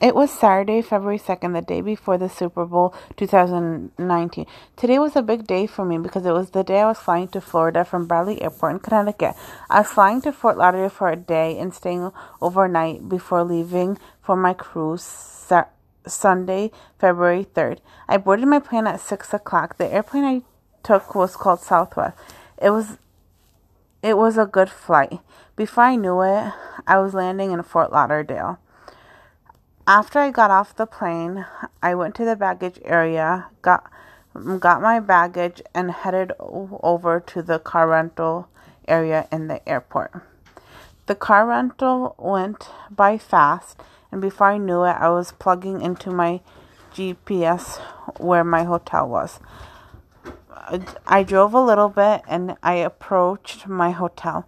It was Saturday, February 2nd, the day before the Super Bowl 2019. Today was a big day for me because it was the day I was flying to Florida from Bradley Airport in Connecticut. I was flying to Fort Lauderdale for a day and staying overnight before leaving for my cruise sa- Sunday, February 3rd. I boarded my plane at 6 o'clock. The airplane I took was called Southwest. It was it was a good flight. Before I knew it, I was landing in Fort Lauderdale. After I got off the plane, I went to the baggage area, got got my baggage, and headed over to the car rental area in the airport. The car rental went by fast, and before I knew it, I was plugging into my GPS where my hotel was. I drove a little bit and I approached my hotel.